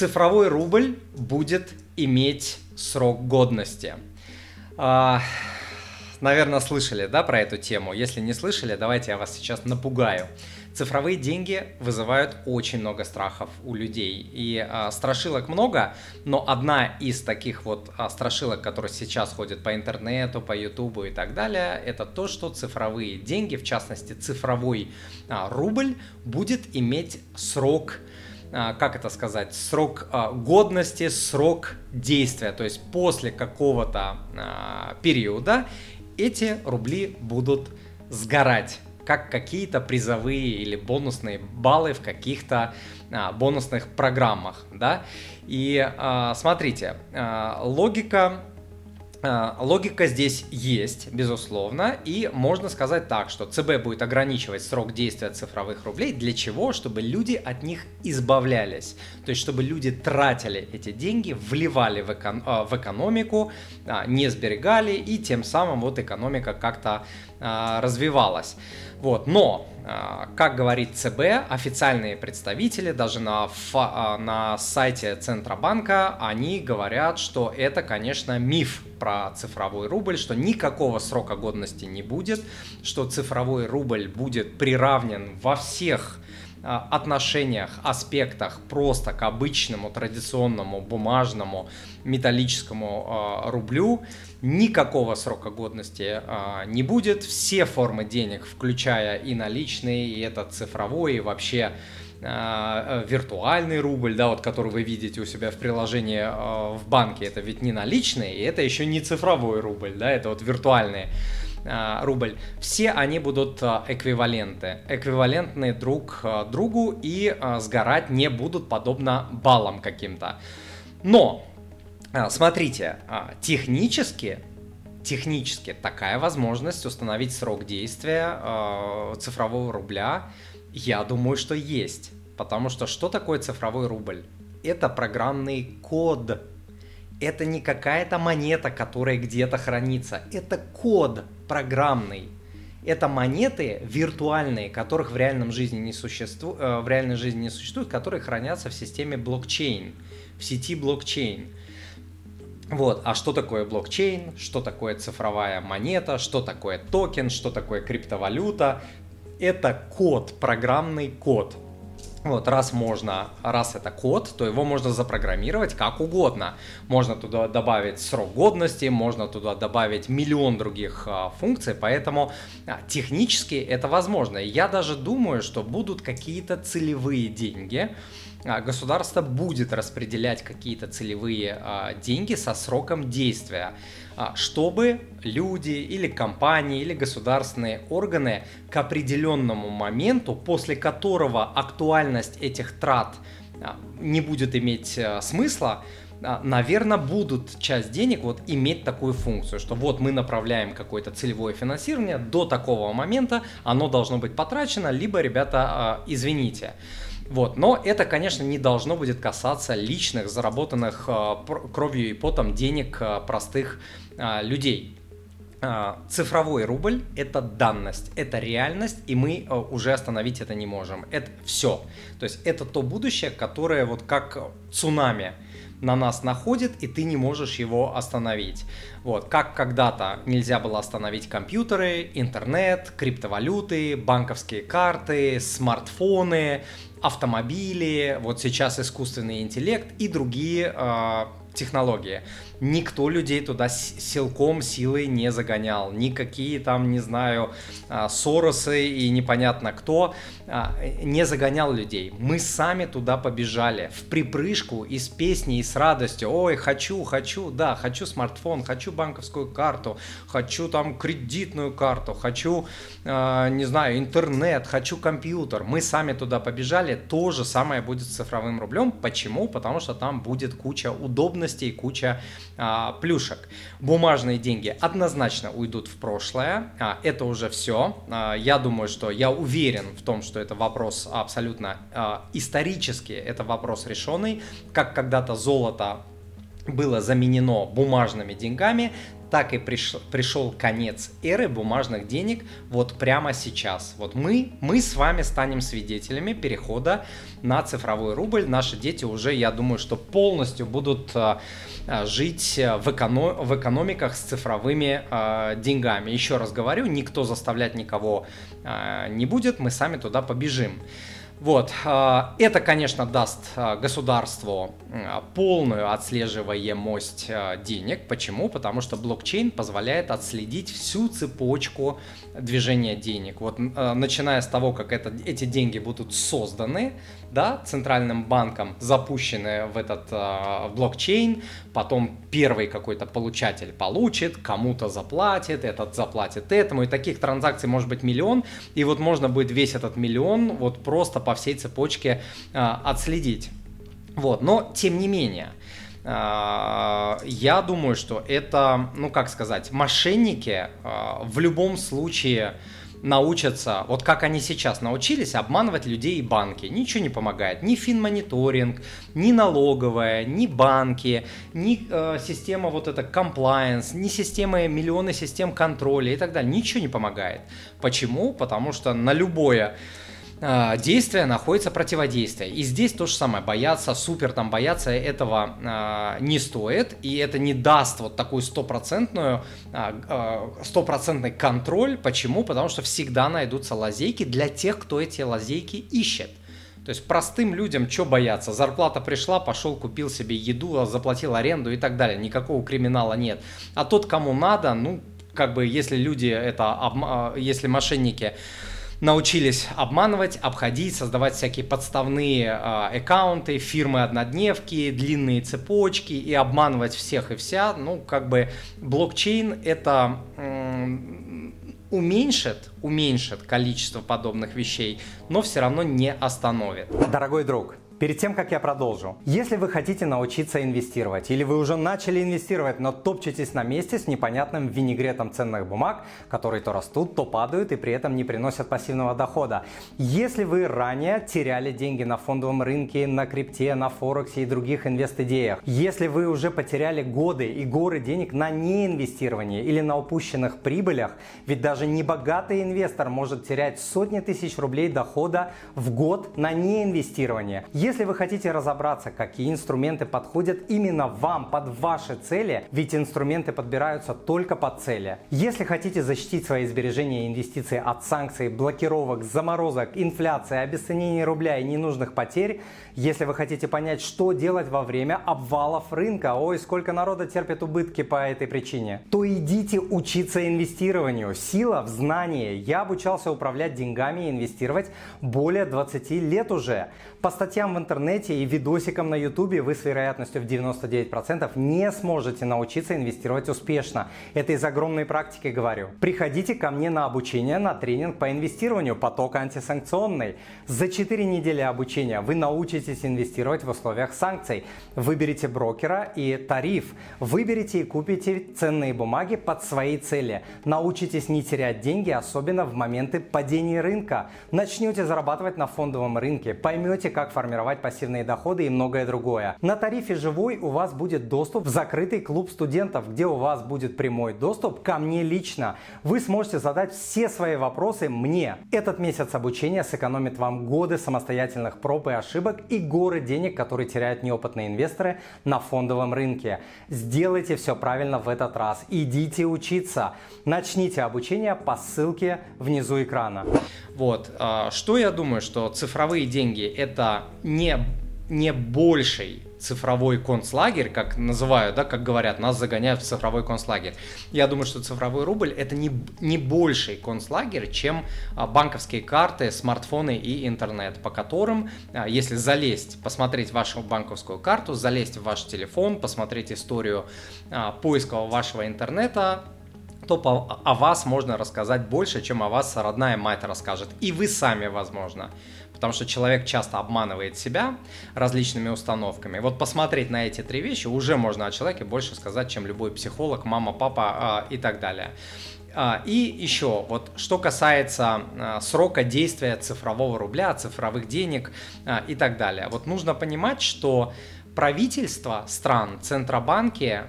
цифровой рубль будет иметь срок годности. А, наверное, слышали, да, про эту тему. Если не слышали, давайте я вас сейчас напугаю. Цифровые деньги вызывают очень много страхов у людей. И а, страшилок много, но одна из таких вот а, страшилок, которые сейчас ходят по интернету, по ютубу и так далее, это то, что цифровые деньги, в частности цифровой а, рубль, будет иметь срок а, как это сказать, срок а, годности, срок действия. То есть после какого-то а, периода эти рубли будут сгорать как какие-то призовые или бонусные баллы в каких-то а, бонусных программах, да. И а, смотрите, а, логика а, Логика здесь есть, безусловно, и можно сказать так, что ЦБ будет ограничивать срок действия цифровых рублей. Для чего? Чтобы люди от них избавлялись. То есть, чтобы люди тратили эти деньги, вливали в, эко- а, в экономику, а, не сберегали, и тем самым вот экономика как-то развивалась. Вот, но, как говорит ЦБ, официальные представители, даже на, на сайте Центробанка, они говорят, что это, конечно, миф про цифровой рубль, что никакого срока годности не будет, что цифровой рубль будет приравнен во всех а, отношениях, аспектах просто к обычному традиционному бумажному металлическому э, рублю. Никакого срока годности э, не будет. Все формы денег, включая и наличные, и этот цифровой, и вообще виртуальный рубль, да, вот который вы видите у себя в приложении в банке, это ведь не наличный, и это еще не цифровой рубль, да, это вот виртуальный э, рубль. Все они будут эквиваленты, эквивалентные друг другу и сгорать не будут подобно баллам каким-то. Но, смотрите, технически технически такая возможность установить срок действия э, цифрового рубля я думаю, что есть. Потому что что такое цифровой рубль? Это программный код. Это не какая-то монета, которая где-то хранится. Это код программный. Это монеты виртуальные, которых в реальном жизни не существует, э, в реальной жизни не существует, которые хранятся в системе блокчейн, в сети блокчейн. Вот, а что такое блокчейн, что такое цифровая монета, что такое токен, что такое криптовалюта, это код, программный код. Вот, раз можно, раз это код, то его можно запрограммировать как угодно. Можно туда добавить срок годности, можно туда добавить миллион других а, функций, поэтому а, технически это возможно. Я даже думаю, что будут какие-то целевые деньги, государство будет распределять какие-то целевые а, деньги со сроком действия. А, чтобы люди или компании или государственные органы к определенному моменту, после которого актуальность этих трат а, не будет иметь а, смысла, наверное, будут часть денег вот иметь такую функцию, что вот мы направляем какое-то целевое финансирование до такого момента, оно должно быть потрачено, либо, ребята, извините. Вот. Но это, конечно, не должно будет касаться личных, заработанных э, кровью и потом денег э, простых э, людей. Цифровой рубль – это данность, это реальность, и мы уже остановить это не можем. Это все. То есть это то будущее, которое вот как цунами – на нас находит, и ты не можешь его остановить. Вот, как когда-то нельзя было остановить компьютеры, интернет, криптовалюты, банковские карты, смартфоны, автомобили, вот сейчас искусственный интеллект и другие э, технологии никто людей туда силком, силой не загонял. Никакие там, не знаю, а, Соросы и непонятно кто а, не загонял людей. Мы сами туда побежали в припрыжку и с песней, и с радостью. Ой, хочу, хочу, да, хочу смартфон, хочу банковскую карту, хочу там кредитную карту, хочу, а, не знаю, интернет, хочу компьютер. Мы сами туда побежали. То же самое будет с цифровым рублем. Почему? Потому что там будет куча удобностей, куча а, плюшек. Бумажные деньги однозначно уйдут в прошлое. А, это уже все. А, я думаю, что я уверен в том, что это вопрос абсолютно а, исторически, это вопрос решенный. Как когда-то золото было заменено бумажными деньгами, так и приш, пришел конец эры бумажных денег вот прямо сейчас. Вот мы, мы с вами станем свидетелями перехода на цифровой рубль. Наши дети уже, я думаю, что полностью будут а, а, жить в, эконом, в экономиках с цифровыми а, деньгами. Еще раз говорю, никто заставлять никого а, не будет, мы сами туда побежим. Вот, а, это, конечно, даст а, государству полную отслеживаемость денег. Почему? Потому что блокчейн позволяет отследить всю цепочку движения денег. Вот, начиная с того, как это, эти деньги будут созданы, да, центральным банком, запущены в этот блокчейн, потом первый какой-то получатель получит, кому-то заплатит, этот заплатит этому, и таких транзакций может быть миллион, и вот можно будет весь этот миллион вот просто по всей цепочке а, отследить. Вот, но тем не менее, а, я думаю, что это, ну как сказать, мошенники а, в любом случае научатся, вот как они сейчас научились обманывать людей и банки. Ничего не помогает. Ни финмониторинг, ни налоговая, ни банки, ни э, система вот эта compliance, ни системы, миллионы систем контроля и так далее. Ничего не помогает. Почему? Потому что на любое э, действие находится противодействие. И здесь то же самое. Бояться, супер там бояться этого э, не стоит. И это не даст вот такую стопроцентную, э, стопроцентный контроль. Почему? Потому что всегда найдутся лазейки для тех, кто эти лазейки ищет. То есть простым людям что бояться? Зарплата пришла, пошел, купил себе еду, заплатил аренду и так далее. Никакого криминала нет. А тот, кому надо, ну, как бы, если люди это, если мошенники научились обманывать, обходить, создавать всякие подставные э, аккаунты, фирмы-однодневки, длинные цепочки и обманывать всех и вся. Ну, как бы блокчейн это уменьшит, уменьшит количество подобных вещей, но все равно не остановит. Дорогой друг, Перед тем, как я продолжу, если вы хотите научиться инвестировать или вы уже начали инвестировать, но топчетесь на месте с непонятным винегретом ценных бумаг, которые то растут, то падают и при этом не приносят пассивного дохода. Если вы ранее теряли деньги на фондовом рынке, на крипте, на форексе и других инвест-идеях, если вы уже потеряли годы и горы денег на неинвестировании или на упущенных прибылях, ведь даже небогатый инвестор может терять сотни тысяч рублей дохода в год на неинвестирование. Вы хотите разобраться, какие инструменты подходят именно вам, под ваши цели, ведь инструменты подбираются только под цели. Если хотите защитить свои сбережения и инвестиции от санкций, блокировок, заморозок, инфляции, обесценения рубля и ненужных потерь, если вы хотите понять, что делать во время обвалов рынка, ой, сколько народа терпит убытки по этой причине, то идите учиться инвестированию. Сила в знании. Я обучался управлять деньгами и инвестировать более 20 лет уже. По статьям в интернете и видосикам на ютубе вы с вероятностью в 99% не сможете научиться инвестировать успешно. Это из огромной практики говорю. Приходите ко мне на обучение на тренинг по инвестированию поток антисанкционный. За 4 недели обучения вы научитесь инвестировать в условиях санкций. Выберите брокера и тариф. Выберите и купите ценные бумаги под свои цели. Научитесь не терять деньги, особенно в моменты падения рынка. Начнете зарабатывать на фондовом рынке. Поймете, как формировать формировать пассивные доходы и многое другое. На тарифе «Живой» у вас будет доступ в закрытый клуб студентов, где у вас будет прямой доступ ко мне лично. Вы сможете задать все свои вопросы мне. Этот месяц обучения сэкономит вам годы самостоятельных проб и ошибок и горы денег, которые теряют неопытные инвесторы на фондовом рынке. Сделайте все правильно в этот раз. Идите учиться. Начните обучение по ссылке внизу экрана. Вот. А, что я думаю, что цифровые деньги это не, не больший цифровой концлагерь, как называют, да, как говорят, нас загоняют в цифровой концлагерь. Я думаю, что цифровой рубль это не, не больший концлагерь, чем а, банковские карты, смартфоны и интернет, по которым, а, если залезть, посмотреть вашу банковскую карту, залезть в ваш телефон, посмотреть историю поиска вашего интернета, то о вас можно рассказать больше, чем о вас родная мать расскажет. И вы сами, возможно. Потому что человек часто обманывает себя различными установками. Вот посмотреть на эти три вещи уже можно о человеке больше сказать, чем любой психолог, мама, папа э, и так далее. А, и еще, вот что касается а, срока действия цифрового рубля, цифровых денег и так далее. Вот нужно понимать, что правительства стран, центробанки,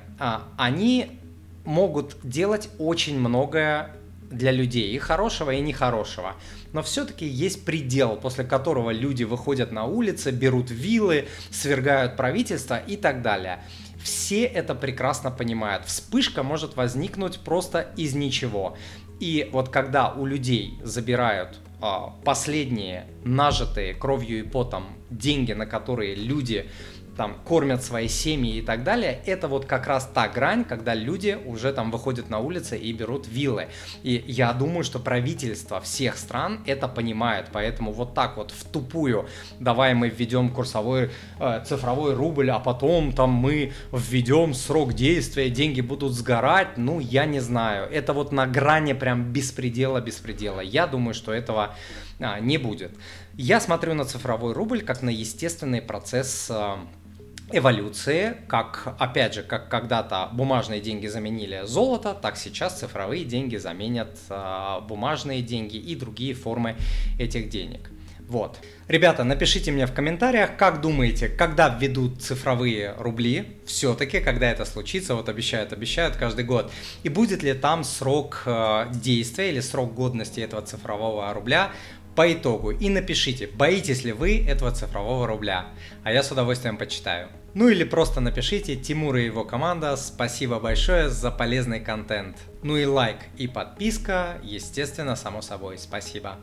они могут делать очень многое для людей, и хорошего, и нехорошего. Но все-таки есть предел, после которого люди выходят на улицы, берут вилы, свергают правительство и так далее. Все это прекрасно понимают. Вспышка может возникнуть просто из ничего. И вот когда у людей забирают а, последние нажитые кровью и потом деньги, на которые люди там кормят свои семьи и так далее, это вот как раз та грань, когда люди уже там выходят на улицы и берут виллы. И я думаю, что правительство всех стран это понимает, поэтому вот так вот в тупую давай мы введем курсовой э, цифровой рубль, а потом там мы введем срок действия, деньги будут сгорать, ну я не знаю, это вот на грани прям беспредела, беспредела. Я думаю, что этого а, не будет. Я смотрю на цифровой рубль как на естественный процесс э, эволюции, как, опять же, как когда-то бумажные деньги заменили золото, так сейчас цифровые деньги заменят э, бумажные деньги и другие формы этих денег. Вот. Ребята, напишите мне в комментариях, как думаете, когда введут цифровые рубли, все-таки, когда это случится, вот обещают, обещают каждый год, и будет ли там срок э, действия или срок годности этого цифрового рубля по итогу. И напишите, боитесь ли вы этого цифрового рубля, а я с удовольствием почитаю. Ну или просто напишите Тимур и его команда, спасибо большое за полезный контент. Ну и лайк и подписка, естественно, само собой, спасибо.